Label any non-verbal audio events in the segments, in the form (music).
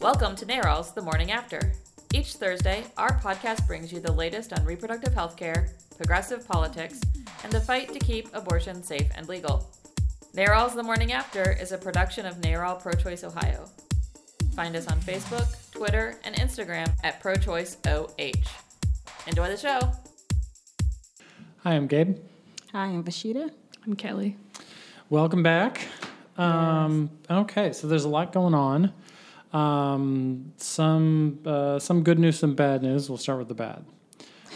Welcome to NARAL's The Morning After. Each Thursday, our podcast brings you the latest on reproductive health care, progressive politics, and the fight to keep abortion safe and legal. NARAL's The Morning After is a production of NARAL Pro Choice Ohio. Find us on Facebook, Twitter, and Instagram at ProChoiceOH. Enjoy the show. Hi, I'm Gabe. Hi, I'm Vashita. I'm Kelly. Welcome back. Um, Okay, so there's a lot going on. Um, some uh, some good news, some bad news. We'll start with the bad.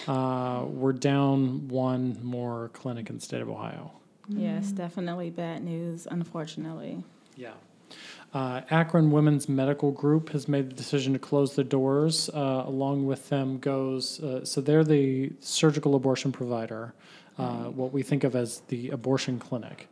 Uh, we're down one more clinic in the state of Ohio. Yes, definitely bad news, unfortunately. Yeah. Uh, Akron Women's Medical Group has made the decision to close their doors. Uh, along with them goes, uh, so they're the surgical abortion provider, uh, what we think of as the abortion clinic.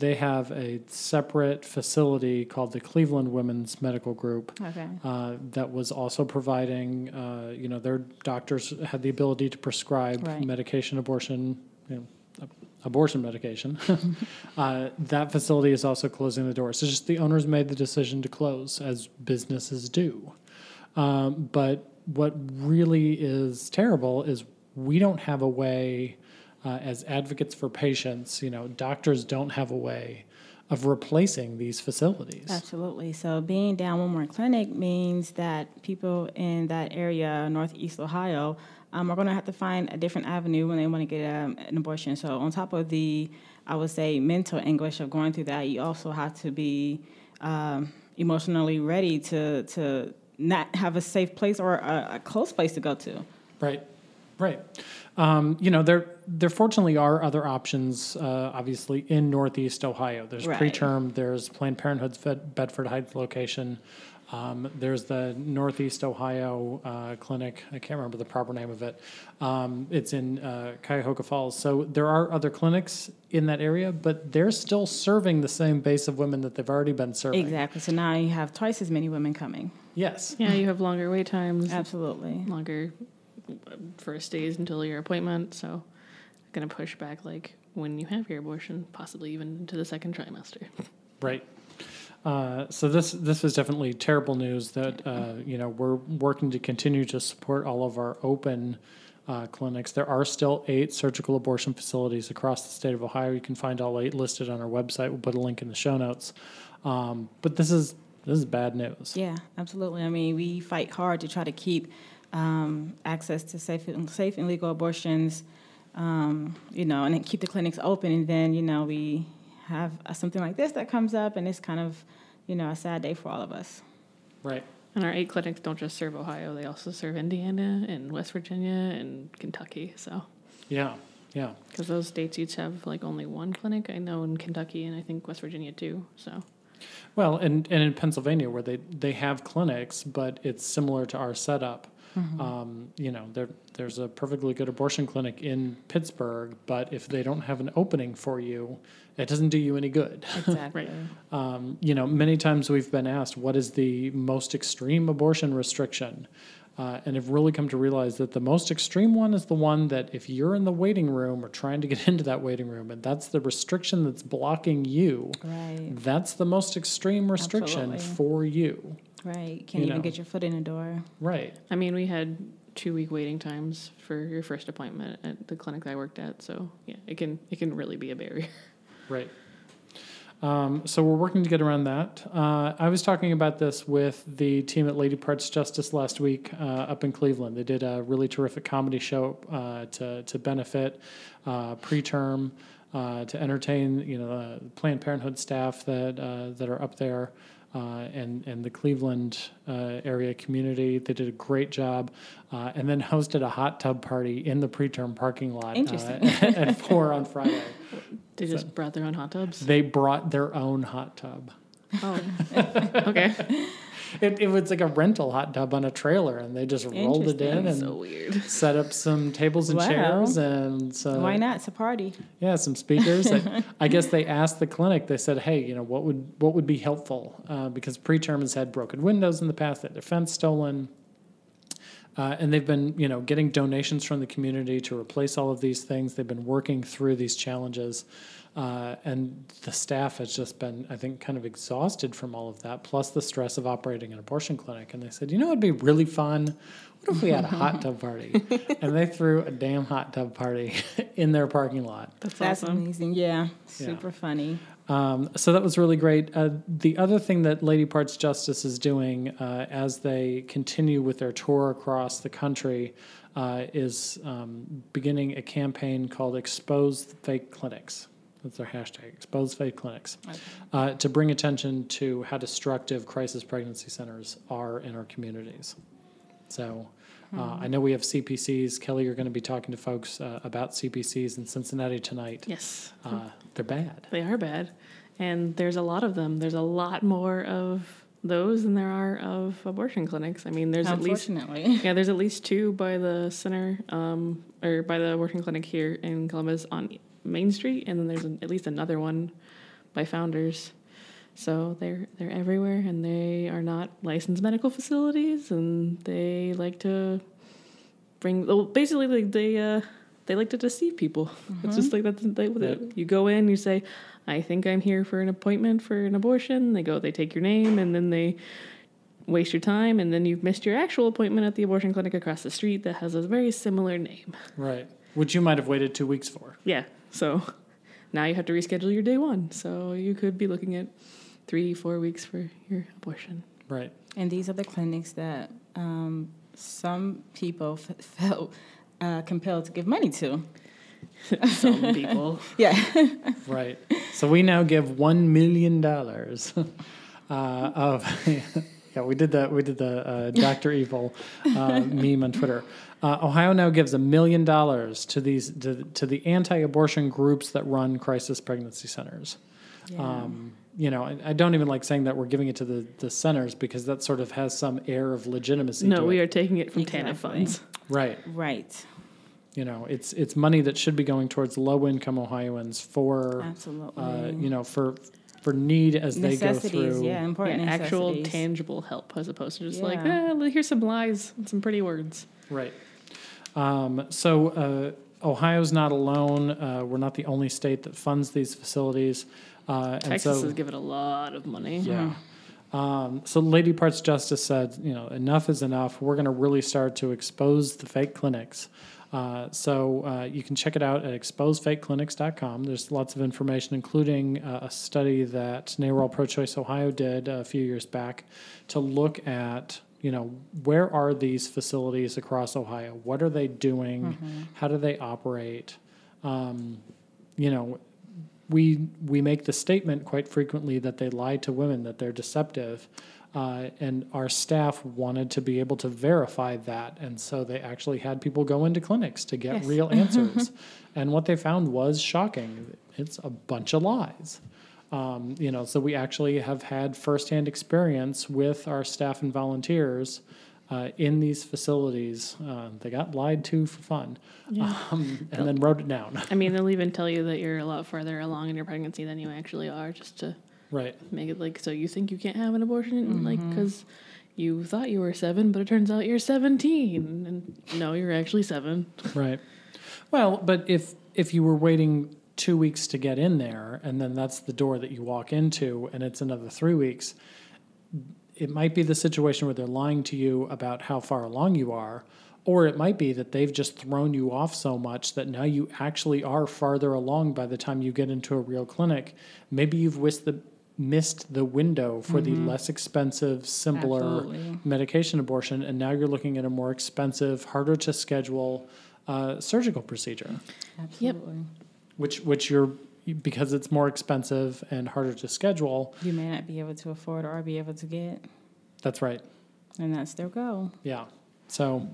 They have a separate facility called the Cleveland Women's Medical Group Okay. uh, that was also providing, uh, you know, their doctors had the ability to prescribe Right. medication abortion, you know, ab- abortion medication. (laughs) uh, that facility is also closing the doors. So just the owners made the decision to close, as businesses do. Um, but what really is terrible is we don't have a way, uh, as advocates for patients, you know, doctors don't have a way of replacing these facilities. Absolutely. So being down one more clinic means that people in that area, Northeast Ohio, um, are going to have to find a different avenue when they want to get um, an abortion. So on top of the, I would say, mental anguish of going through that, you also have to be um, emotionally ready to to not have a safe place or a, a close place to go to. Right, right. Um, you know, there there fortunately are other options. Uh, obviously, in Northeast Ohio, there's Right. preterm. There's Planned Parenthood's Bedford Heights location. Um, there's the Northeast Ohio uh, clinic. I can't remember the proper name of it. Um, it's in uh, Cuyahoga Falls. So there are other clinics in that area, but they're still serving the same base of women that they've already been serving. Exactly. So now you have twice as many women coming. Yes. Yeah, you have longer wait times, Absolutely. longer first days until your appointment. So, I'm going to push back like when you have your abortion, possibly even into the second trimester. Right. Uh, so this this is definitely terrible news that uh, you know we're working to continue to support all of our open uh, clinics. There are still eight surgical abortion facilities across the state of Ohio. You can find all eight listed on our website. We'll put a link in the show notes. Um, but this is this is bad news. Yeah, absolutely. I mean, we fight hard to try to keep um, access to safe and safe and legal abortions, um, you know, and then keep the clinics open. And then, you know, we have uh, something like this that comes up, and it's kind of, you know, a sad day for all of us. Right. And our eight clinics don't just serve Ohio; they also serve Indiana and West Virginia and Kentucky. So, Yeah. Yeah. because those states each have like only one clinic, I know in Kentucky and I think West Virginia too. So, Well, and, and in Pennsylvania, where they, they have clinics, but it's similar to our setup. Um, you know, there there's a perfectly good abortion clinic in Pittsburgh, but if they don't have an opening for you, it doesn't do you any good. (laughs) Exactly. Um, you know, many times we've been asked, what is the most extreme abortion restriction? Uh, and have really come to realize that the most extreme one is the one that if you're in the waiting room or trying to get (laughs) into that waiting room, and that's the restriction that's blocking you, Right, that's the most extreme restriction Absolutely. for you. Right. You can't You even know. get your foot in the door. Right. I mean, we had two week waiting times for your first appointment at the clinic I worked at. So, yeah, it can it can really be a barrier. Right. Um, so we're working to get around that. Uh, I was talking about this with the team at Lady Parts Justice last week uh, up in Cleveland. They did a really terrific comedy show uh, to to benefit uh, preterm, uh, to entertain you know the Planned Parenthood staff that uh, that are up there. Uh, and and the Cleveland uh, area community, they did a great job, uh, and then hosted a hot tub party in the preterm parking lot uh, Interesting. (laughs) at four on Friday. (laughs) They just brought their own hot tubs. They brought their own hot tub. Oh, (laughs) okay. (laughs) It, it was like a rental hot tub on a trailer, and they just rolled it in and so weird. (laughs) set up some tables and Wow. chairs and so Why not? It's a party. yeah, some speakers. I, (laughs) I guess they asked the clinic. They said, "Hey, you know, what would what would be helpful?" Uh, because preterm has had broken windows in the past, had their fence stolen. Uh, and they've been, you know, getting donations from the community to replace all of these things. They've been working through these challenges. Uh, and the staff has just been, I think, kind of exhausted from all of that, plus the stress of operating an abortion clinic. And they said, you know, it'd be really fun. What if we had a (laughs) hot tub party? and they threw a damn hot tub party (laughs) in their parking lot. That's, That's awesome. amazing. Yeah, super funny. Um, so that was really great. Uh, the other thing that Lady Parts Justice is doing uh, as they continue with their tour across the country uh, is um, beginning a campaign called Expose Fake Clinics. That's their hashtag, Expose Fake Clinics, uh, to bring attention to how destructive crisis pregnancy centers are in our communities. So uh, I know we have CPCs. Kelly, you're going to be talking to folks uh, about CPCs in Cincinnati tonight. Yes, Uh, they're bad. they are bad, and there's a lot of them. There's a lot more of those than there are of abortion clinics. I mean, there's at least (laughs) yeah, there's at least two by the center, um, or by the abortion clinic here in Columbus on Main Street, and then there's an, at least another one by Founders. So they're they're everywhere, and they are not licensed medical facilities, and they like to bring. Well, basically, like they uh, they like to deceive people. It's just like that's they, Yep. you go in, you say, "I think I'm here for an appointment for an abortion." They go, they take your name, and then they waste your time, and then you've missed your actual appointment at the abortion clinic across the street that has a very similar name. Right. Which you might have waited two weeks for. Yeah, so now you have to reschedule your day one. So you could be looking at three, four weeks for your abortion. Right. And these are the clinics that um, some people f- felt uh, compelled to give money to. (laughs) Some people. (laughs) Yeah. Right. So we now give one million dollars (laughs) uh, of. yeah, we did the we did the uh, Doctor Evil uh, meme on Twitter. Uh, Ohio now gives a million dollars to these to, to the anti-abortion groups that run crisis pregnancy centers. yeah. Um, you know, I, I don't even like saying that we're giving it to the, the centers because that sort of has some air of legitimacy. No, to we it. are taking it from TANF funds. right. right. You know, it's it's money that should be going towards low-income Ohioans for Absolutely. uh, you know, for for need as they go through. Yeah, important Yeah, actual tangible help as opposed to just like, eh, here's some lies and some pretty words. Right. Um, so uh, Ohio's not alone. Uh, we're not the only state that funds these facilities. Uh, and Texas so, is given a lot of money. yeah. Um, so Lady Parts Justice said, you know, enough is enough. We're going to really start to expose the fake clinics. Uh, so uh, you can check it out at exposefakeclinics.com. There's lots of information, including uh, a study that NARAL Pro Choice Ohio did a few years back to look at, you know, where are these facilities across Ohio? What are they doing? How do they operate? Um, you know, we we make the statement quite frequently that they lie to women, that they're deceptive, uh, and our staff wanted to be able to verify that, and so they actually had people go into clinics to get Yes. real answers, (laughs) and what they found was shocking. It's a bunch of lies. Um, you know, so we actually have had firsthand experience with our staff and volunteers uh, in these facilities. Uh, they got lied to for fun, um, and then wrote it down. I mean, they'll even tell you that you're a lot further along in your pregnancy than you actually are, just to Right. make it like so you think you can't have an abortion, and like because you thought you were seven, but it turns out you're seventeen, and no, you're actually seven. Right. Well, but if if you were waiting two weeks to get in there, and then that's the door that you walk into, and it's another three weeks, it might be the situation where they're lying to you about how far along you are, or it might be that they've just thrown you off so much that now you actually are farther along by the time you get into a real clinic. Maybe you've missed the missed the window for the less expensive, simpler Absolutely. medication abortion, and now you're looking at a more expensive, harder to schedule uh, surgical procedure, Absolutely. Which which you're because it's more expensive and harder to schedule. You may not be able to afford or be able to get, That's right. and that's their goal. Yeah. So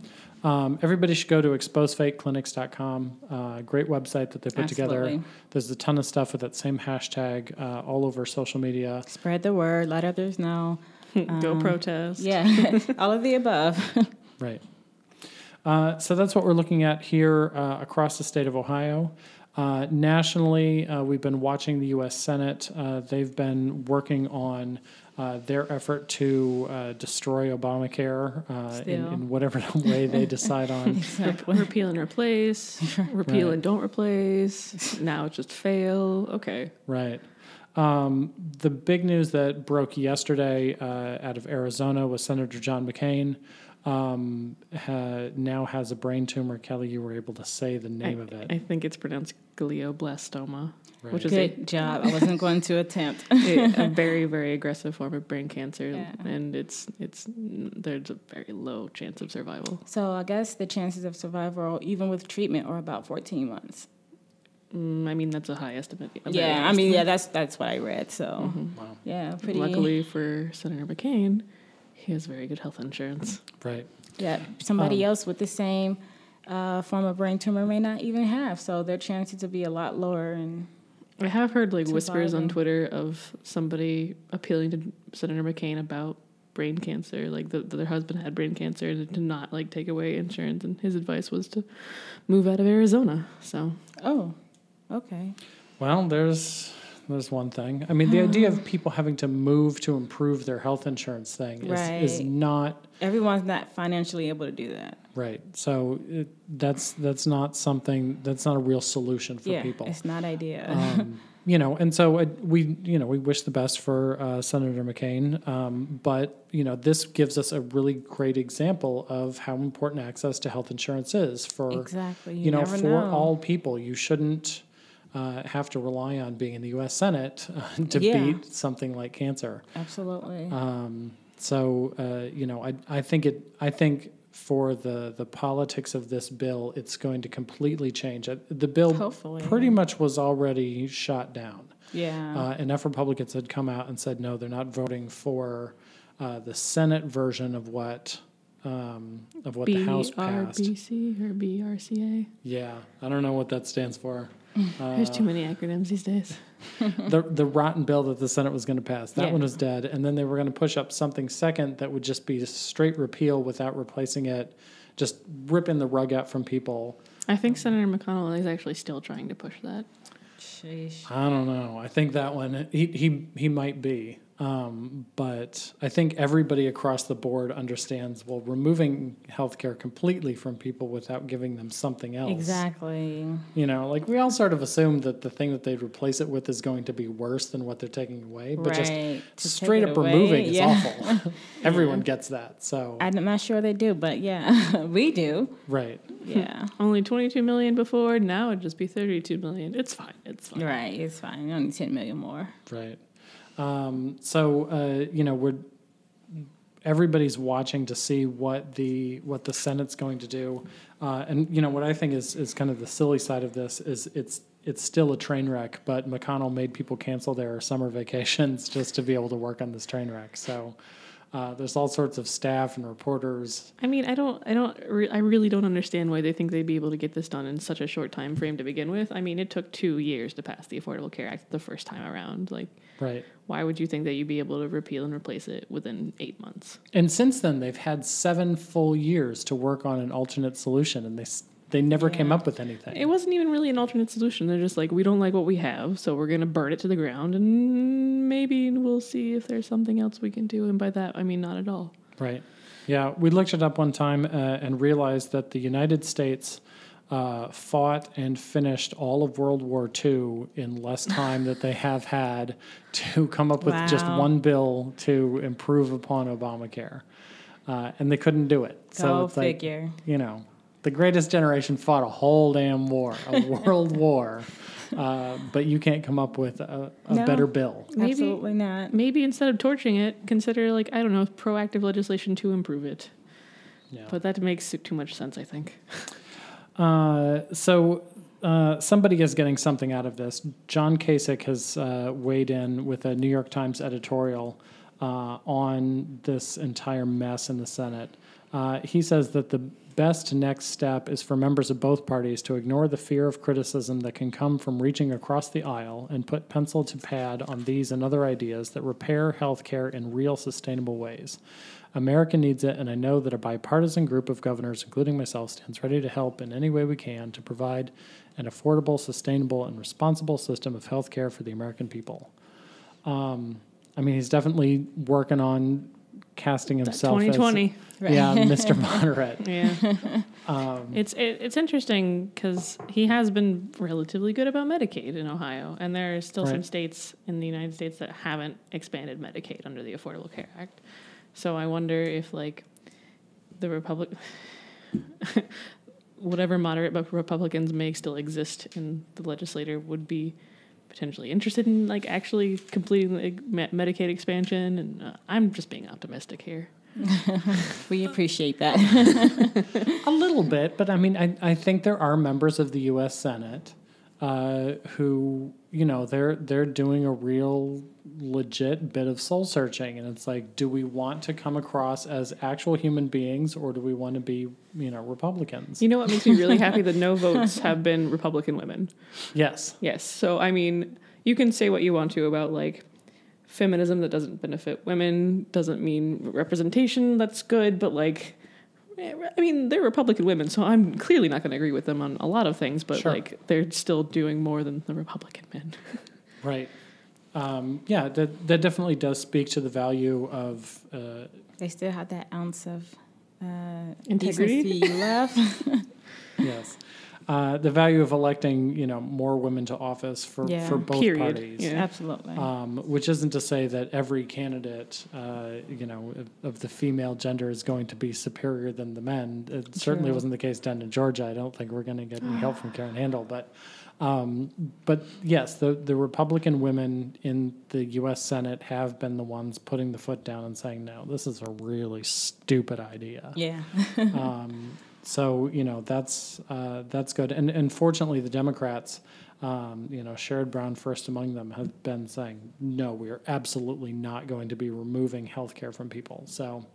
um, everybody should go to exposefakeclinics.com. Uh, great website that they put together. There's a ton of stuff with that same hashtag uh, all over social media. Spread the word. Let others know. (laughs) Go Um, protest. Yeah, (laughs) all of the above. (laughs) Right. Uh, so that's what we're looking at here uh, across the state of Ohio. Uh, nationally, uh, we've been watching the U.S. Senate. Uh, they've been working on uh, their effort to uh, destroy Obamacare uh, in, in whatever (laughs) way they decide on. (laughs) Exactly. repeal and replace, (laughs) repeal Right. and don't replace. Now just fail. Okay. Right. Um, the big news that broke yesterday uh, out of Arizona was Senator John McCain um, ha, now has a brain tumor. Kelly, you were able to say the name I, of it. I think it's pronounced glioblastoma, Right. which is a, Good job. I (laughs) wasn't going to attempt. a, a very very aggressive form of brain cancer, Yeah. and it's it's there's a very low chance of survival. So I guess the chances of survival, even with treatment, are about 14 months. Mm, I mean, that's a high estimate. a Yeah, high I mean, yeah, that's that's what I read. So wow. yeah, pretty. Luckily for Senator McCain, he has very good health insurance. Right. Yeah, somebody Um, else with the same uh, form of brain tumor may not even have. So their chances to be a lot lower. And I have heard like whispers on Twitter of somebody appealing to Senator McCain about brain cancer, like that that their husband had brain cancer, and to not like take away insurance, and his advice was to move out of Arizona. So oh, okay. Well, there's there's one thing. I mean, the idea of people having to move to improve their health insurance thing is, is not Everyone's not financially able to do that. right. So it, that's that's not something that's not a real solution for yeah, people. it's not ideal. um, (laughs) you know, and so uh, we, you know, we wish the best for uh, Senator McCain. Um, but you know, this gives us a really great example of how important access to health insurance is for exactly. You, you know for know. all people. You shouldn't uh, have to rely on being in the U.S. Senate uh, to Yeah. beat something like cancer. Absolutely. Um, so uh, you know, I I think it I think for the the politics of this bill, it's going to completely change it. The bill Hopefully. pretty much was already shot down. yeah. Uh, enough Republicans had come out and said no, they're not voting for uh, the Senate version of what um, of what the House passed. BRBC or BRCA. Yeah, I don't know what that stands for. Mm. There's too many acronyms these days. (laughs) the the rotten bill that the Senate was going to pass. That Yeah. one was dead, and then they were going to push up something second that would just be straight repeal without replacing it, just ripping the rug out from people. I think Senator McConnell is actually still trying to push that. Sheesh. I don't know. I think that one he he he might be, um, but I think everybody across the board understands. Well, removing healthcare completely from people without giving them something else. Exactly. You know, like we all sort of assume that the thing that they'd replace it with is going to be worse than what they're taking away, but just right. To take straight up away, removing is awful. (laughs) Everyone gets that. So I'm not sure they do, but yeah, (laughs) we do. right. Yeah. (laughs) Only 22 million before, now it'd just be 32 million. It's fine. It's fine. right. It's fine. Only 10 million more. Right. Um, so uh, you know we're everybody's watching to see what the what the Senate's going to do, uh, and you know what I think is is kind of the silly side of this is it's it's still a train wreck, but McConnell made people cancel their summer (laughs) vacations just to be able to work on this train wreck. So. Uh, there's all sorts of staff and reporters. I mean, I don't, I don't, re- I really don't understand why they think they'd be able to get this done in such a short time frame to begin with. I mean, it took two years to pass the Affordable Care Act the first time around. Like, Right. Why would you think that you'd be able to repeal and replace it within eight months? And since then, they've had seven full years to work on an alternate solution, and they they never came up with anything. It wasn't even really an alternate solution. They're just like, we don't like what we have, so we're gonna burn it to the ground, and maybe we'll see if there's something else we can do. And by that, I mean not at all. Right. Yeah, we looked it up one time uh, and realized that the United States uh, fought and finished all of World War II in less (laughs) time that they have had to come up with just one bill to improve upon Obamacare. Uh, and they couldn't do it. So Go it's like, figure. you know, the greatest generation fought a whole damn war, a (laughs) world war, uh, but you can't come up with a, a No. better bill. Maybe- Absolutely not. Maybe instead of torching it, consider like I don't know, proactive legislation to improve it. Yeah. But that makes too much sense, I think. (laughs) Uh, so uh, somebody is getting something out of this. John Kasich has uh, weighed in with a New York Times editorial uh, on this entire mess in the Senate. Uh, he says that the best next step is for members of both parties to ignore the fear of criticism that can come from reaching across the aisle and put pencil to pad on these and other ideas that repair health care in real sustainable ways. America needs it, and I know that a bipartisan group of governors, including myself, stands ready to help in any way we can to provide an affordable, sustainable, and responsible system of health care for the American people. Um, I mean, he's definitely working on casting himself as 2020. yeah, (laughs) Mr. Moderate. Yeah. (laughs) Um, It's it, it's interesting because he has been relatively good about Medicaid in Ohio, and there are still some states in the United States that haven't expanded Medicaid under the Affordable Care Act. So I wonder if like the Republic, (laughs) whatever moderate bu- Republicans may still exist in the legislature, would be potentially interested in like actually completing the Me- Medicaid expansion. And uh, I'm just being optimistic here. (laughs) We appreciate that. (laughs) A little bit, but I mean, I, I think there are members of the U.S. Senate uh, who, you know, they're they're doing a real legit bit of soul searching, and it's like, do we want to come across as actual human beings, or do we want to be, you know, Republicans? You know what makes me really happy? (laughs) The no votes have been Republican women. Yes, Yes. So, I mean, you can say what you want to about like feminism that doesn't benefit women, doesn't mean representation that's good, but like, I mean, they're Republican women, so I'm clearly not going to agree with them on a lot of things, but Sure. like, they're still doing more than the Republican men. (laughs) right. Um, yeah, that that definitely does speak to the value of uh, they still have that ounce of uh, Integrity? left. (laughs) yes. Uh, the value of electing, you know, more women to office for, Yeah. for both Period. parties. Yeah. Absolutely. Um, which isn't to say that every candidate, uh, you know, of, of the female gender is going to be superior than the men. It certainly True. wasn't the case down in Georgia. I don't think we're going to get any help from Karen Handel, but, um, but yes, the the Republican women in the U.S. Senate have been the ones putting the foot down and saying, no, this is a really stupid idea. yeah. (laughs) Um, so you know that's uh, that's good, and and fortunately the Democrats, um, you know Sherrod Brown first among them, have been saying no, we are absolutely not going to be removing health care from people. So.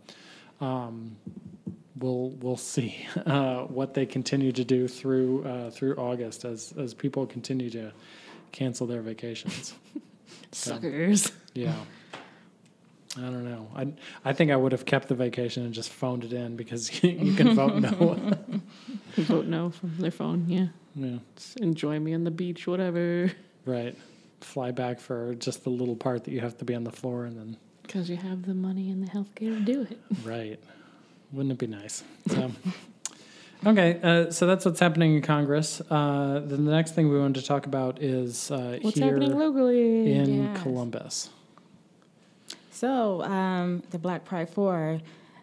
Um, We'll we'll see (laughs) uh, what they continue to do through uh, through August as as people continue to cancel their vacations. (laughs) Suckers. Yeah. I don't know. I I think I would have kept the vacation and just phoned it in because (laughs) you can vote no. (laughs) Vote no from their phone. Yeah. yeah. Just enjoy me on the beach, whatever. Right. Fly back for just the little part that you have to be on the floor and then Because you have the money and the healthcare to do it. (laughs) right. Wouldn't it be nice? So Okay, uh, so that's what's happening in Congress. Uh, then the next thing we wanted to talk about is uh, What's here happening locally? in Yes. Columbus. So, um, the Black Pride 4,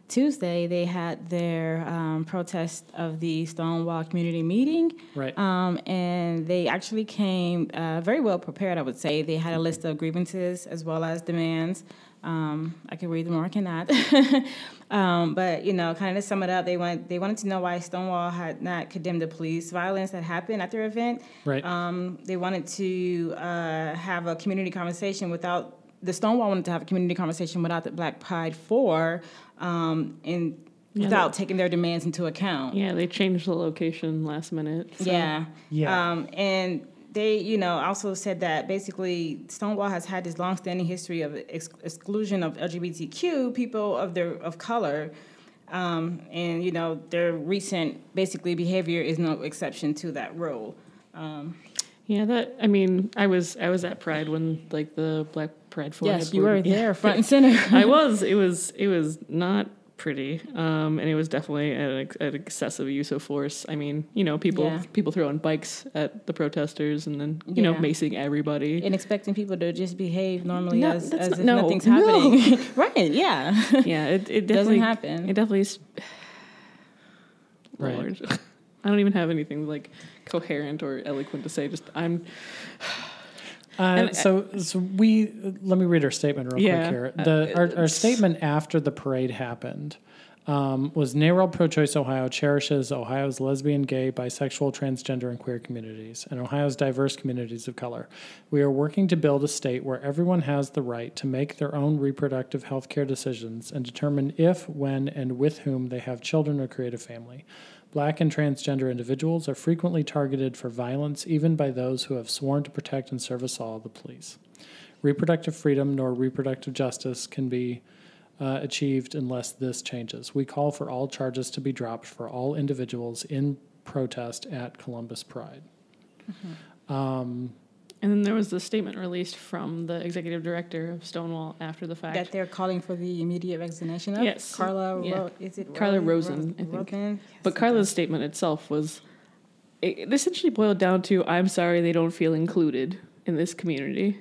Tuesday, they had their um, protest of the Stonewall community meeting. Right. Um, and they actually came uh, very well prepared, I would say. They had a list of grievances as well as demands. Um, I can read them or I cannot. (laughs) um, but you know, kind of to sum it up, they want they wanted to know why Stonewall had not condemned the police violence that happened at their event. Right. Um, they wanted to uh, have a community conversation without the Stonewall wanted to have a community conversation without the Black Pride Four, um, and Yeah, without taking their demands into account. Yeah, they changed the location last minute. so- Yeah. Yeah. Um, and they, you know, also said that basically Stonewall has had this longstanding history of ex- exclusion of LGBTQ people of their of color. Um, and you know their recent basically behavior is no exception to that rule. Um, Yeah, that I mean, I was I was at Pride when like the Black Pride Four. yes, you were boarded- there, front and (laughs) center. I was. It was. It was not pretty, um, and it was definitely an, an excessive use of force. I mean, you know, people Yeah. people throwing bikes at the protesters and then you know macing everybody. and expecting people to just behave normally No, as, as not- if no, nothing's no. happening. (laughs) right? Yeah. yeah, it it Doesn't definitely happen. It definitely. is- (sighs) Right. (laughs) I don't even have anything like coherent or eloquent to say. Just I'm. (sighs) Uh, so, so we let me read our statement real Yeah, quick here. uh, The our, our statement after the parade happened um, was NARAL Pro Choice Ohio cherishes Ohio's lesbian, gay, bisexual, transgender, and queer communities, and Ohio's diverse communities of color. We are working to build a state where everyone has the right to make their own reproductive health care decisions and determine if, when, and with whom they have children or create a family. Black and transgender individuals are frequently targeted for violence, even by those who have sworn to protect and service all the police. Reproductive freedom nor reproductive justice can be uh, achieved unless this changes. We call for all charges to be dropped for all individuals in protest at Columbus Pride. Um, And then there was the statement released from the executive director of Stonewall after the fact. That they're calling for the immediate resignation of Yes. Karla. Yeah. Ro- is it Karla Rose- Rosen, I think. Rosen? But Karla's statement itself was it it essentially boiled down to I'm sorry they don't feel included in this community,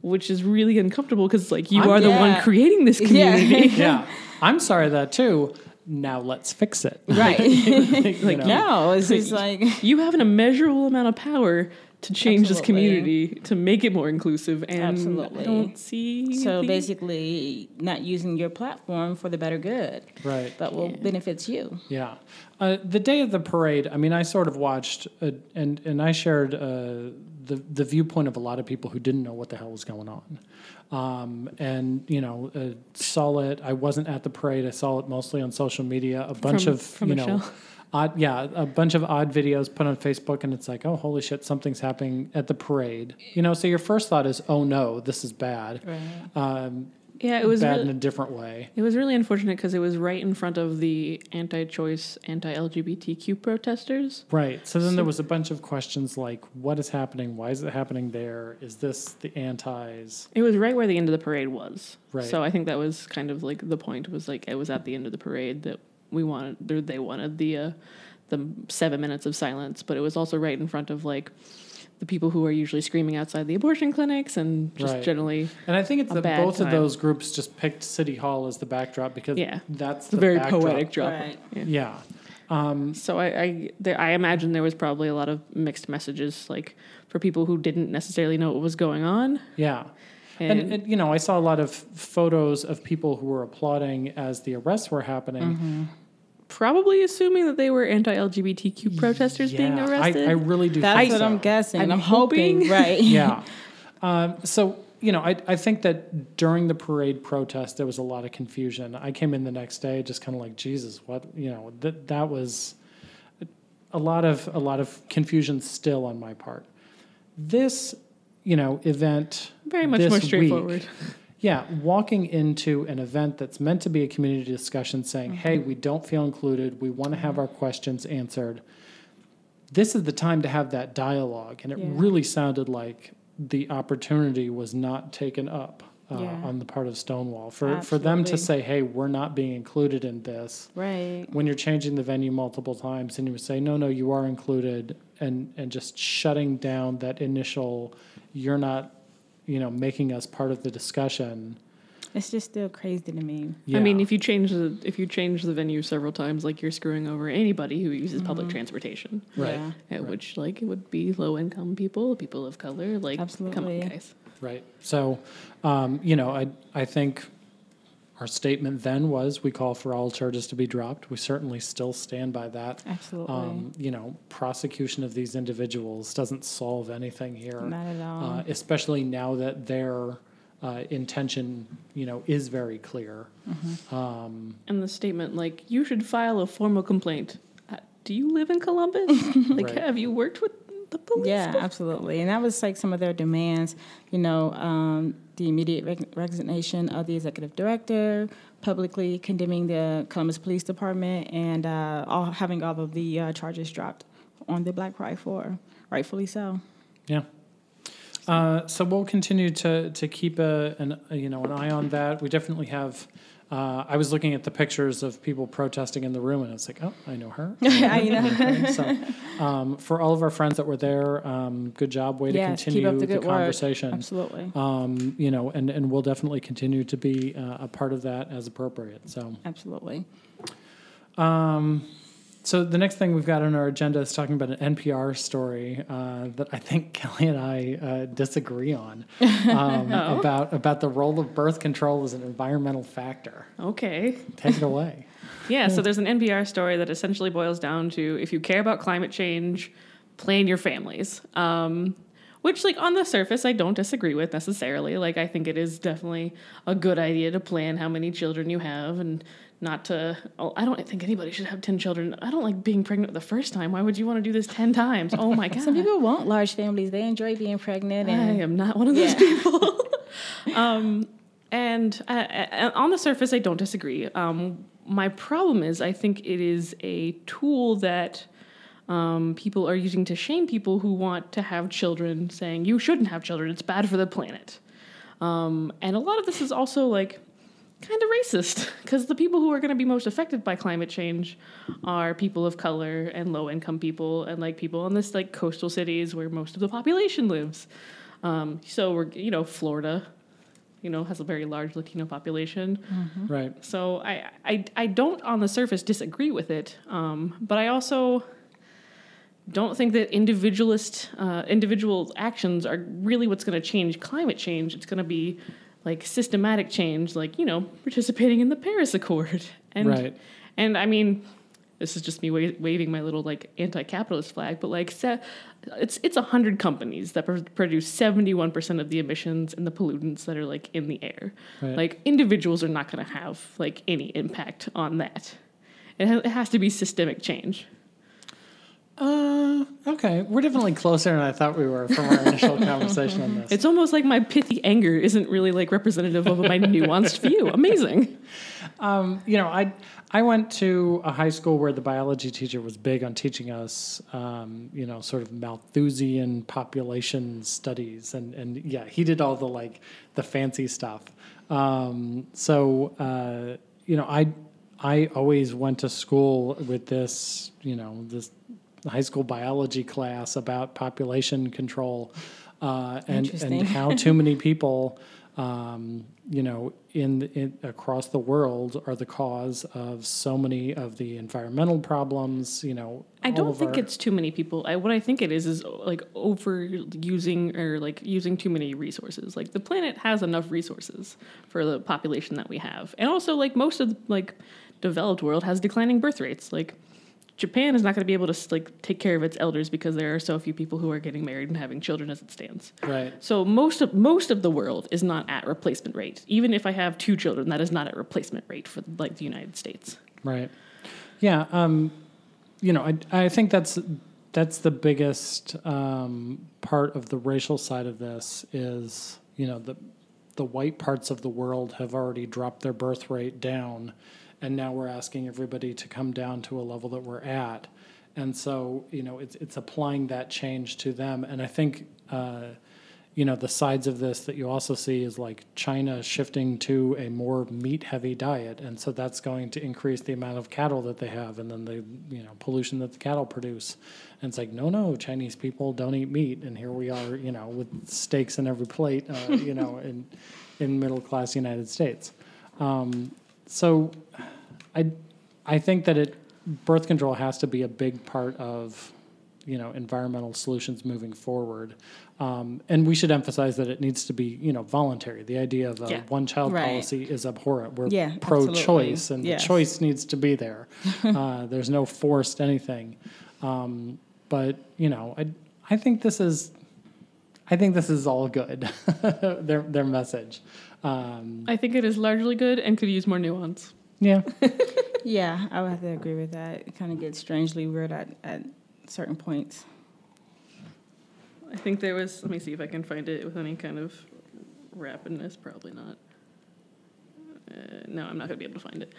which is really uncomfortable because like you I'm- are the one creating this community. (laughs) yeah, I'm sorry that too. Now let's fix it. Right. (laughs) You (laughs) Like, know? no, it's just like you have an immeasurable amount of power to change this community to make it more inclusive and Absolutely. I don't see so the- basically not using your platform for the better good, right. that will Yeah. benefits you. Yeah. Uh, the day of the parade, I mean, I sort of watched uh, and, and I shared uh, the, the viewpoint of a lot of people who didn't know what the hell was going on. Um, and, you know, uh, saw it. I wasn't at the parade. I saw it mostly on social media. A bunch From- of, from you know, Michelle. Odd, yeah, a bunch of odd videos put on Facebook, and it's like, oh, holy shit, something's happening at the parade. You know, so your first thought is, oh no, this is bad. Right. Um, yeah, it was bad really, in a different way. It was really unfortunate because it was right in front of the anti-choice, anti-LGBTQ protesters. Right. So then So- there was a bunch of questions like, what is happening? Why is it happening there? Is this the antis? It was right where the end of the parade was. Right. So I think that was kind of like the point was like it was at the end of the parade that we wanted or they wanted the uh, the seven minutes of silence, but it was also right in front of like the people who are usually screaming outside the abortion clinics and just Right. generally And I think it's that bad both of those groups just picked City Hall as the backdrop because Yeah. that's it's the very backdrop. poetic drop. Right. Yeah. Yeah. Um, So I I, there, I imagine there was probably a lot of mixed messages like for people who didn't necessarily know what was going on. yeah. And, And, and, you know, I saw a lot of photos of people who were applauding as the arrests were happening. Mm-hmm. probably assuming that they were anti-LGBTQ protesters being arrested. I, I really do That's think what so. I'm guessing. I'm I'm, hoping, hoping. right? (laughs) yeah. (laughs) Um, so you know, I I think that during the parade protest there was a lot of confusion. I came in the next day just kind of like Jesus, what you know that that was a lot of a lot of confusion still on my part. This you know event Very much more week- straightforward. yeah, walking into an event that's meant to be a community discussion saying, Mm-hmm. hey, we don't feel included, we want to have our questions answered. This is the time to have that dialogue. And it Yeah. really sounded like the opportunity was not taken up uh, Yeah. on the part of Stonewall. For, for them to say, hey, we're not being included in this, Right. when you're changing the venue multiple times and you say, no, no, you are included, and, and just shutting down that initial, you're not, you know, making us part of the discussion. It's just still crazy to me. Yeah. I mean, if you change the if you change the venue several times, like you're screwing over anybody who uses public transportation, Right. Yeah. at Right. which like it would be low income people, people of color. Like, Absolutely. come on, guys. Right. So, um, you know, I I think our statement then was we call for all charges to be dropped. We certainly still stand by that. Absolutely. Um, you know, prosecution of these individuals doesn't solve anything here, Not at all. uh, especially now that their uh, intention, you know, is very clear. Mm-hmm. Um, And the statement like you should file a formal complaint. Uh, do you live in Columbus? (laughs) like, Right. have you worked with the police? Yeah, before? absolutely. And that was like some of their demands, you know, um, the immediate reg- resignation of the executive director, publicly condemning the Columbus Police Department, and uh, all, having all of the uh, charges dropped on the Black Pride 4, rightfully so. Yeah. Uh, so we'll continue to to keep a, an you know an eye on that. We definitely have. Uh, I was looking at the pictures of people protesting in the room, and it's like, oh, I know her. (laughs) I know. (laughs) So, um, for all of our friends that were there, um, good job. Way Yes, to continue the the, good work. conversation. Absolutely. Um, you know, and and we'll definitely continue to be uh, a part of that as appropriate. So. Absolutely. Um, so the next thing we've got on our agenda is talking about an NPR story uh, that I think (laughs) Kelly and I uh, disagree on um, (laughs) Oh. about about the role of birth control as an environmental factor. Okay. Take it away. (laughs) Yeah, so there's an NPR story that essentially boils down to if you care about climate change, plan your families. Um, which, like, on the surface, I don't disagree with necessarily. Like, I think it is definitely a good idea to plan how many children you have and not to. Oh, I don't think anybody should have 10 children. I don't like being pregnant the first time. Why would you want to do this 10 times? Oh my God. (laughs) Some people want large families. They enjoy being pregnant. and... I am not one of those Yeah. people. (laughs) (laughs) um, and on the surface, I don't disagree. Um, my problem is, I think it is a tool that Um, people are using to shame people who want to have children, saying you shouldn't have children; it's bad for the planet. Um, and a lot of this is also like kind of racist because the people who are going to be most affected by climate change are people of color and low income people and like people in this like coastal cities where most of the population lives. Um, so we're you know Florida, you know has a very large Latino population. Right. So I, I, I don't on the surface disagree with it, um, but I also don't think that individualist uh, individual actions are really what's going to change climate change. It's going to be like systematic change, like you know participating in the Paris Accord, and Right. and I mean. This is just me wa- waving my little like anti-capitalist flag, but like se- it's it's a hundred companies that pr- produce seventy-one percent of the emissions and the pollutants that are like in the air. Right. Like individuals are not going to have like any impact on that. It, ha- it has to be systemic change. Uh, okay. We're definitely closer than I thought we were from our initial (laughs) conversation on this. It's almost like my pithy anger isn't really like representative of my nuanced view. (laughs) Amazing. Um, you know, I I went to a high school where the biology teacher was big on teaching us, um, you know, sort of Malthusian population studies, and and yeah, he did all the like the fancy stuff. Um, so uh, you know, I I always went to school with this, you know, this high school biology class about population control, uh, and and how too many (laughs) people um, you know, in, in across the world are the cause of so many of the environmental problems. You know, I don't think our- it's too many people. I, what I think it is is like overusing or like using too many resources. Like the planet has enough resources for the population that we have, and also like most of the like developed world has declining birth rates. Like Japan is not going to be able to like take care of its elders because there are so few people who are getting married and having children as it stands. right. So most of most of the world is not at replacement rate. Even if I have two children, that is not at replacement rate for like the United States. Right. Yeah. Um, you know, I I think that's that's the biggest um, part of the racial side of this is you know the the white parts of the world have already dropped their birth rate down, and now we're asking everybody to come down to a level that we're at, and so you know it's it's applying that change to them, and I think. Uh, you know the sides of this that you also see is like China shifting to a more meat heavy diet. And so that's going to increase the amount of cattle that they have and then the you know pollution that the cattle produce. And it's like no no Chinese people don't eat meat. And here we are you know with steaks in every plate uh, you know in in middle class United States. Um, so I I think that it birth control has to be a big part of you know environmental solutions moving forward. Um, and we should emphasize that it needs to be you know voluntary. The idea of a Yeah. one child Right. policy is abhorrent. We're Yeah, pro-choice and Yes. the choice needs to be there. (laughs) Uh, there's no forced anything. Um, but you know I, I think this is I think this is all good. (laughs) Their their message um, I think it is largely good and could use more nuance. yeah (laughs) Yeah, I would have to agree with that. It kind of gets strangely weird at, at certain points. I think there was. Let me see if I can find it with any kind of rapidness. Probably not. Uh, no, I'm not going to be able to find it.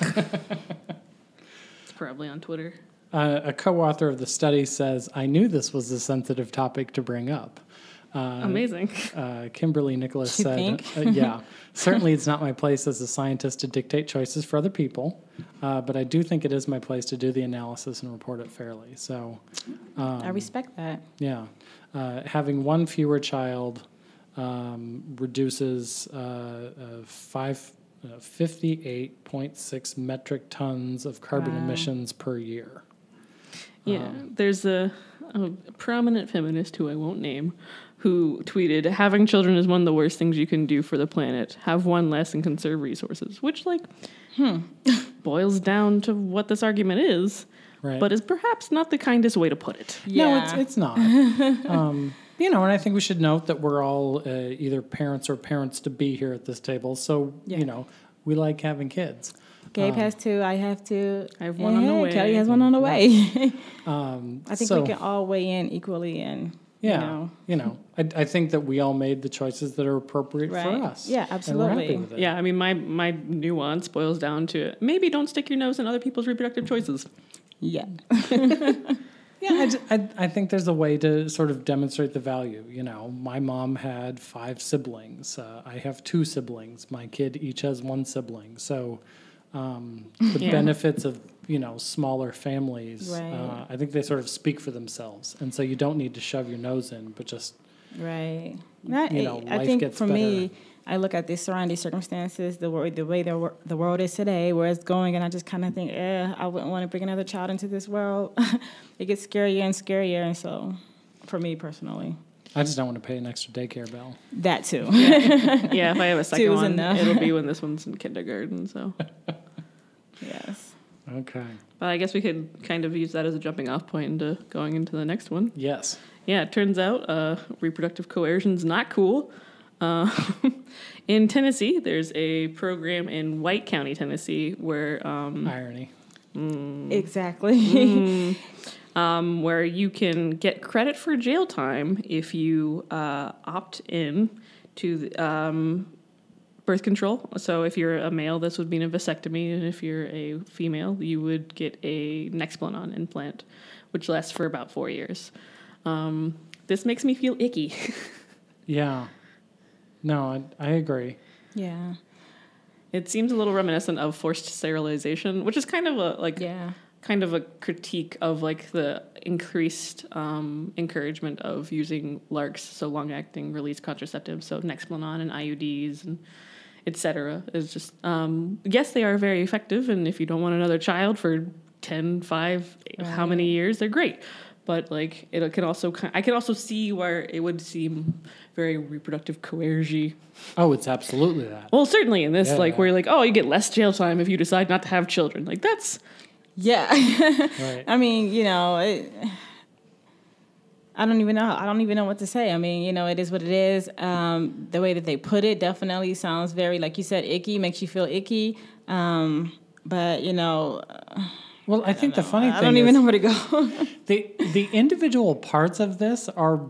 (laughs) it's probably on Twitter. Uh, a co-author of the study says, "I knew this was a sensitive topic to bring up." Uh, Amazing. uh, Kimberly Nicholas You said, think? uh, "Yeah, certainly it's not my place as a scientist to dictate choices for other people, uh, but I do think it is my place to do the analysis and report it fairly." So, um, I respect that. yeah, uh, having one fewer child um, reduces uh, uh, five. Uh, 58.6 metric tons of carbon Wow. emissions per year. Yeah, Um, there's a, a prominent feminist who I won't name who tweeted, "Having children is one of the worst things you can do for the planet. Have one less and conserve resources." Which, like, Hmm. (laughs) boils down to what this argument is, Right. but is perhaps not the kindest way to put it. No, it's it's not. (laughs) um, you know, and I think we should note that we're all uh, either parents or parents to be here at this table. So Yeah. you know, we like having kids. Gabe Um, has two. I have two. I have one on the way. Kelly has one on the way. (laughs) Um, I think so, we can all weigh in equally and Yeah, you know. you know, I, I think that we all made the choices that are appropriate Right. for us. Yeah, And we're happy absolutely. Yeah, I mean, my my nuance boils down to maybe don't stick your nose in other people's reproductive choices. Yeah. (laughs) Yeah, I, ju- I, I think there's a way to sort of demonstrate the value. You know, my mom had five siblings. Uh, I have two siblings. My kid each has one sibling. So um, the Yeah. benefits of you know smaller families, Right. uh, I think they sort of speak for themselves. And so you don't need to shove your nose in, but just Right. Not, You know, I think gets for me, I look at the surrounding circumstances, the way the way the, wor- the world is today, where it's going, and I just kind of think, eh, I wouldn't want to bring another child into this world. (laughs) it gets scarier and scarier, and so, for me personally, I just don't want to pay an extra daycare bill. that too. (laughs) yeah, if I have a second Two's one, enough. it'll be when (laughs) this one's in kindergarten. So, yes. Okay. but I guess we could kind of use that as a jumping off point into going into the next one. Yes. Yeah, it turns out uh, reproductive coercion's not cool. Uh, (laughs) in Tennessee, there's a program in White County, Tennessee, where um, Irony. Exactly. (laughs) um, where you can get credit for jail time if you uh, opt in to the, um, birth control. So if you're a male, this would mean a vasectomy, and if you're a female, you would get a Nexplanon implant, which lasts for about four years. Um, this makes me feel icky. (laughs) Yeah. No, I, I agree. yeah. It seems a little reminiscent of forced sterilization, which is kind of a like Yeah. kind of a critique of like the increased um, encouragement of using LARCs, so long-acting release contraceptives, so Nexplanon and IUDs and etc. Is just um, yes, they are very effective, and if you don't want another child for 10, 5, how many years, they're great. But like it can also, I can also see where it would seem very reproductive coercion. Oh, it's absolutely that. Well, certainly in this, Yeah. like where you're like, oh, you get less jail time if you decide not to have children. Like that's Yeah. (laughs) (laughs) Right. I mean, you know, it, I don't even know. I don't even know what to say. I mean, you know, it is what it is. Um, the way that they put it definitely sounds very, like you said, icky. Makes you feel icky. Um, but you know, Well, I think the funny thing I don't even know where to go. (laughs) the the individual parts of this are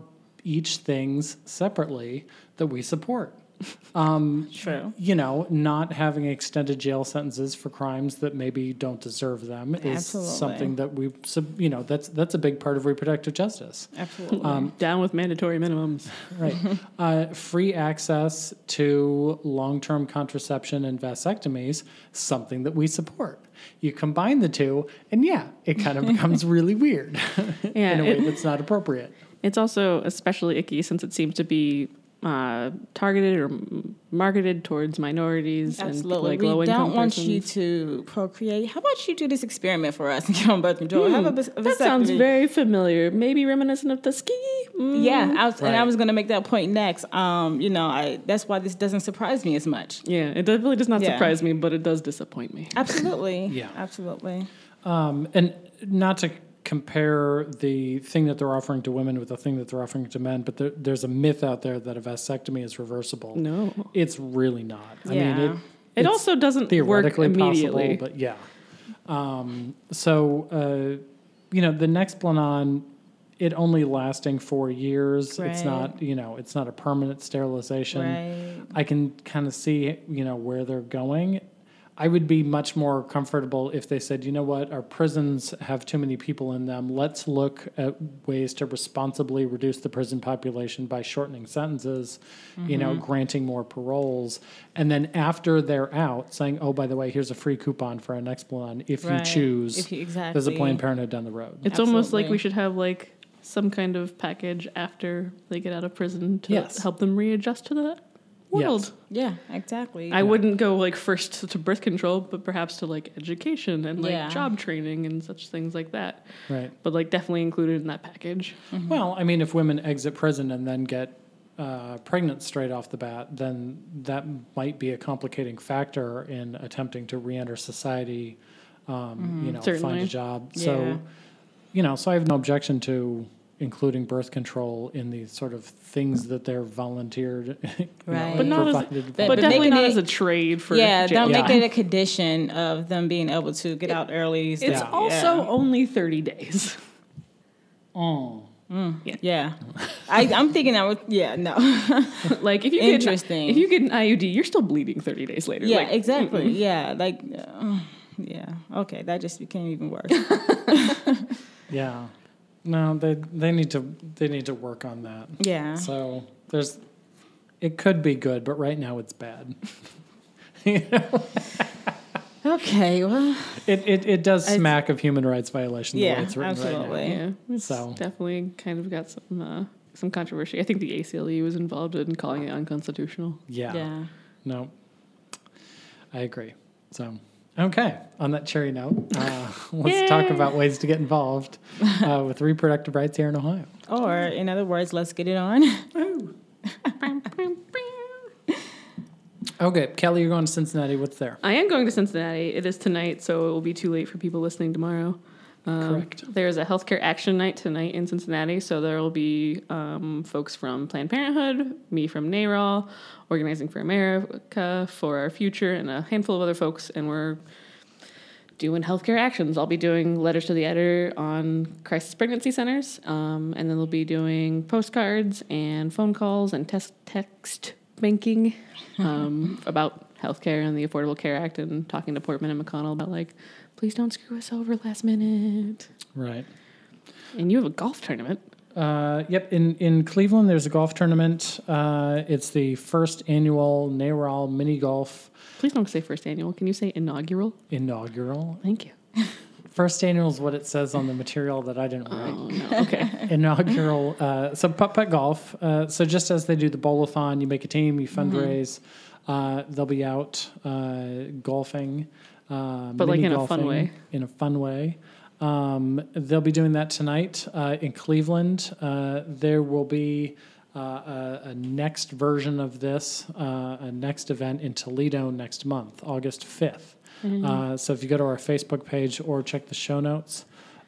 each things separately that we support. True. You know, not having extended jail sentences for crimes that maybe don't deserve them is Absolutely. something that we, you know, that's that's a big part of reproductive justice. Absolutely. down with mandatory minimums. Right. (laughs) uh, free access to long term contraception and vasectomies, something that we support. You combine the two, and yeah, it kind of (laughs) becomes really weird (laughs) Yeah, in a way it- that's not appropriate. It's also especially icky since it seems to be uh, targeted or marketed towards minorities Absolutely. and like low income. we don't want persons. you to procreate. How about you do this experiment for us and get on birth control? Have a, a that sounds very familiar. Maybe reminiscent of Tuskegee. Mm. Yeah, I was, and I was going to make that point next. Um, you know, I that's why this doesn't surprise me as much. Yeah, it does- really does not Yeah. surprise me, but it does disappoint me. Absolutely. (laughs) Yeah. Absolutely. Um, and not to compare the thing that they're offering to women with the thing that they're offering to men, but there, there's a myth out there that a vasectomy is reversible. No. It's really not. I Yeah. mean, it, It also doesn't work theoretically immediately. possible, but yeah. Um, so, uh, you know, the Nexplanon, it only lasting four years. It's not, you know, it's not a permanent sterilization. Right. I can kind of see, you know, where they're going. I would be much more comfortable if they said, you know what, our prisons have too many people in them. Let's look at ways to responsibly reduce the prison population by shortening sentences, you know, Mm-hmm. granting more paroles. And then after they're out, saying, oh, by the way, here's a free coupon for a Nexplanon if Right. you choose. If you- There's a exactly. Planned Parenthood down the road. It's almost like we should have like some kind of package after they get out of prison to Yes. help them readjust to the world. Yes. Yeah, exactly. I wouldn't go like first to birth control, but perhaps to like education and like Yeah. job training and such things like that. Right. But like definitely included in that package. Well, I mean, if women exit prison and then get uh, pregnant straight off the bat, then that might be a complicating factor in attempting to reenter society. Um, You know, find a job. Yeah. So, you know, so I have no objection to including birth control in these sort of things that they're volunteered, Right. know, But not as- provided But- But, but definitely not it- as a trade for yeah, jail don't make time. it a condition of them being able to get out early. It's Yeah. also only 30 days. (laughs) Oh. yeah. I, I'm thinking I would. Yeah, no. (laughs) like if you get Interesting. if you get an IUD, you're still bleeding 30 days later. yeah, Like, exactly. Yeah, like. Uh, yeah. Okay, that just became even worse. (laughs) Yeah. No, they they need to they need to work on that. Yeah. So there's, it could be good, but right now it's bad. (laughs) You know? Okay. Well. It, it it does I- smack of human rights violation. the way Yeah. it's written right now. absolutely. Yeah, it's So- definitely kind of got some uh, some controversy. I think the ACLU was involved in calling it unconstitutional. Yeah. Yeah. No. I agree. So okay. On that cherry note, uh, (laughs) let's talk about ways to get involved uh, with reproductive rights here in Ohio. Or in other words, let's get it on. (laughs) Okay, Kelly, you're going to Cincinnati. What's there? I am going to Cincinnati. It is tonight, so it will be too late for people listening tomorrow. Um, Correct. There's a healthcare action night tonight in Cincinnati, so there will be um, folks from Planned Parenthood, me from NARAL, Organizing for America, For Our Future, and a handful of other folks, and we're doing healthcare actions. I'll be doing letters to the editor on crisis pregnancy centers, um, and then they'll be doing postcards and phone calls and test text banking (laughs) um, about healthcare and the Affordable Care Act, and talking to Portman and McConnell about like, please don't screw us over last minute. Right. And you have a golf tournament. Uh, yep. In in Cleveland, there's a golf tournament. Uh, it's the first annual NARAL mini golf Please don't say first annual. Can you say inaugural? inaugural. Thank you. (laughs) First annual is what it says on the material that I didn't write. Oh no. Okay. (laughs) inaugural. Uh, so putt putt golf. Uh, so just as they do the bowlathon, you make a team, you fundraise. Uh, they'll be out uh, golfing, uh, But, like, in a fun way. In a fun way. Um, they'll be doing that tonight uh, in Cleveland. Uh, there will be. Uh, a, a next version of this, uh, a next event in Toledo next month, August 5th. Uh, so if you go to our Facebook page or check the show notes,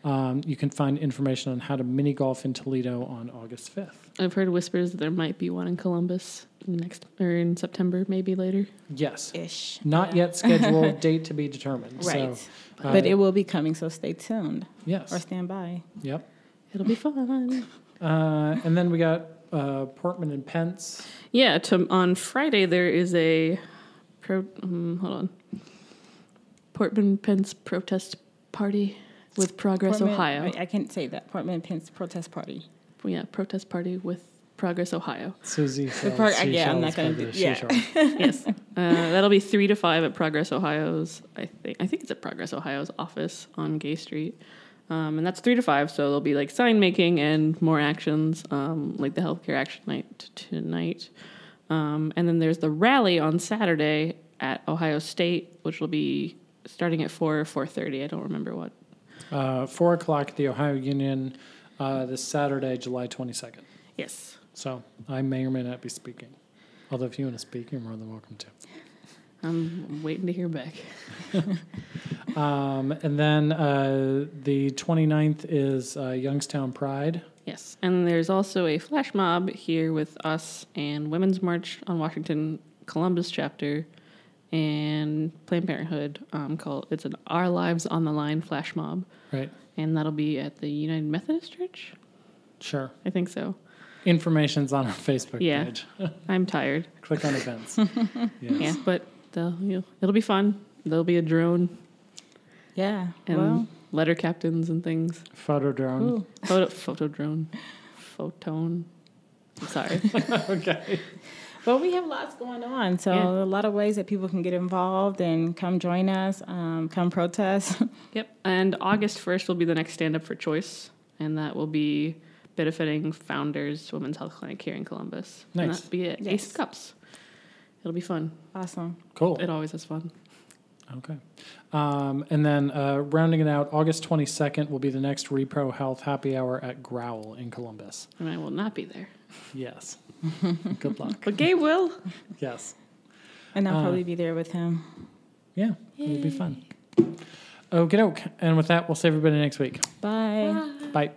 um, you can find information on how to mini golf in Toledo on August 5th. I've heard whispers that there might be one in Columbus next or in September, maybe later. Yes. Ish. Not Yeah. yet scheduled, (laughs) date to be determined. Right. So, uh, but it will be coming, so stay tuned yes. or stand by. Yep. It'll be fun. Uh, and then we got uh, Portman and Pence. Yeah, to, on Friday there is a pro. Um, hold on. Portman Pence protest party with Progress Portman- Ohio. I, I can't say that. Portman Pence protest party. Yeah, protest party with Progress Ohio. Susie. The part- yeah, I'm not gonna do- the yeah. (laughs) yes, uh, that'll be three to five at Progress Ohio's. I think I think it's at Progress Ohio's office on Gay Street, um, and that's three to five. So there'll be like sign making and more actions, um, like the healthcare action night tonight, um, and then there's the rally on Saturday at Ohio State, which will be starting at four or four thirty. I don't remember what. Uh, Four o'clock at the Ohio Union uh, this Saturday, July 22nd. Yes, So I may or may not be speaking. Although if you want to speak, you're more than welcome to. I'm waiting to hear back. (laughs) Um, and then uh, the 29th is uh, Youngstown Pride. Yes, and there's also a flash mob here with us and Women's March on Washington Columbus chapter and Planned Parenthood um, called it's an Our Lives on the Line flash mob, Right. and that'll be at the United Methodist Church. Sure. I think so. Information's on our Facebook Yeah. page. (laughs) I'm tired. Click on events. (laughs) yes. Yeah, but you know, it'll be fun. There'll be a drone Yeah. and well, letter captains and things. Photo drone. ooh. Photo photo drone, (laughs) photone. I'm sorry. okay. But we have lots going on, so Yeah. a lot of ways that people can get involved and come join us, um, come protest. (laughs) Yep. And August 1st will be the next Stand Up for Choice, and that will be benefiting Founders Women's Health Clinic here in Columbus. And Nice. that'll be at Yes. Ace of Cups. It'll be fun. awesome. Cool. It always is fun. Okay. Um, and then uh, rounding it out, August 22nd will be the next Repro Health Happy Hour at Growl in Columbus. And I will not be there. Yes. (laughs) Good luck. But Gabe will. Yes. And I'll Uh, probably be there with him. Yeah. It'll be fun. Okie doke. And with that, we'll see everybody next week. Bye. Bye.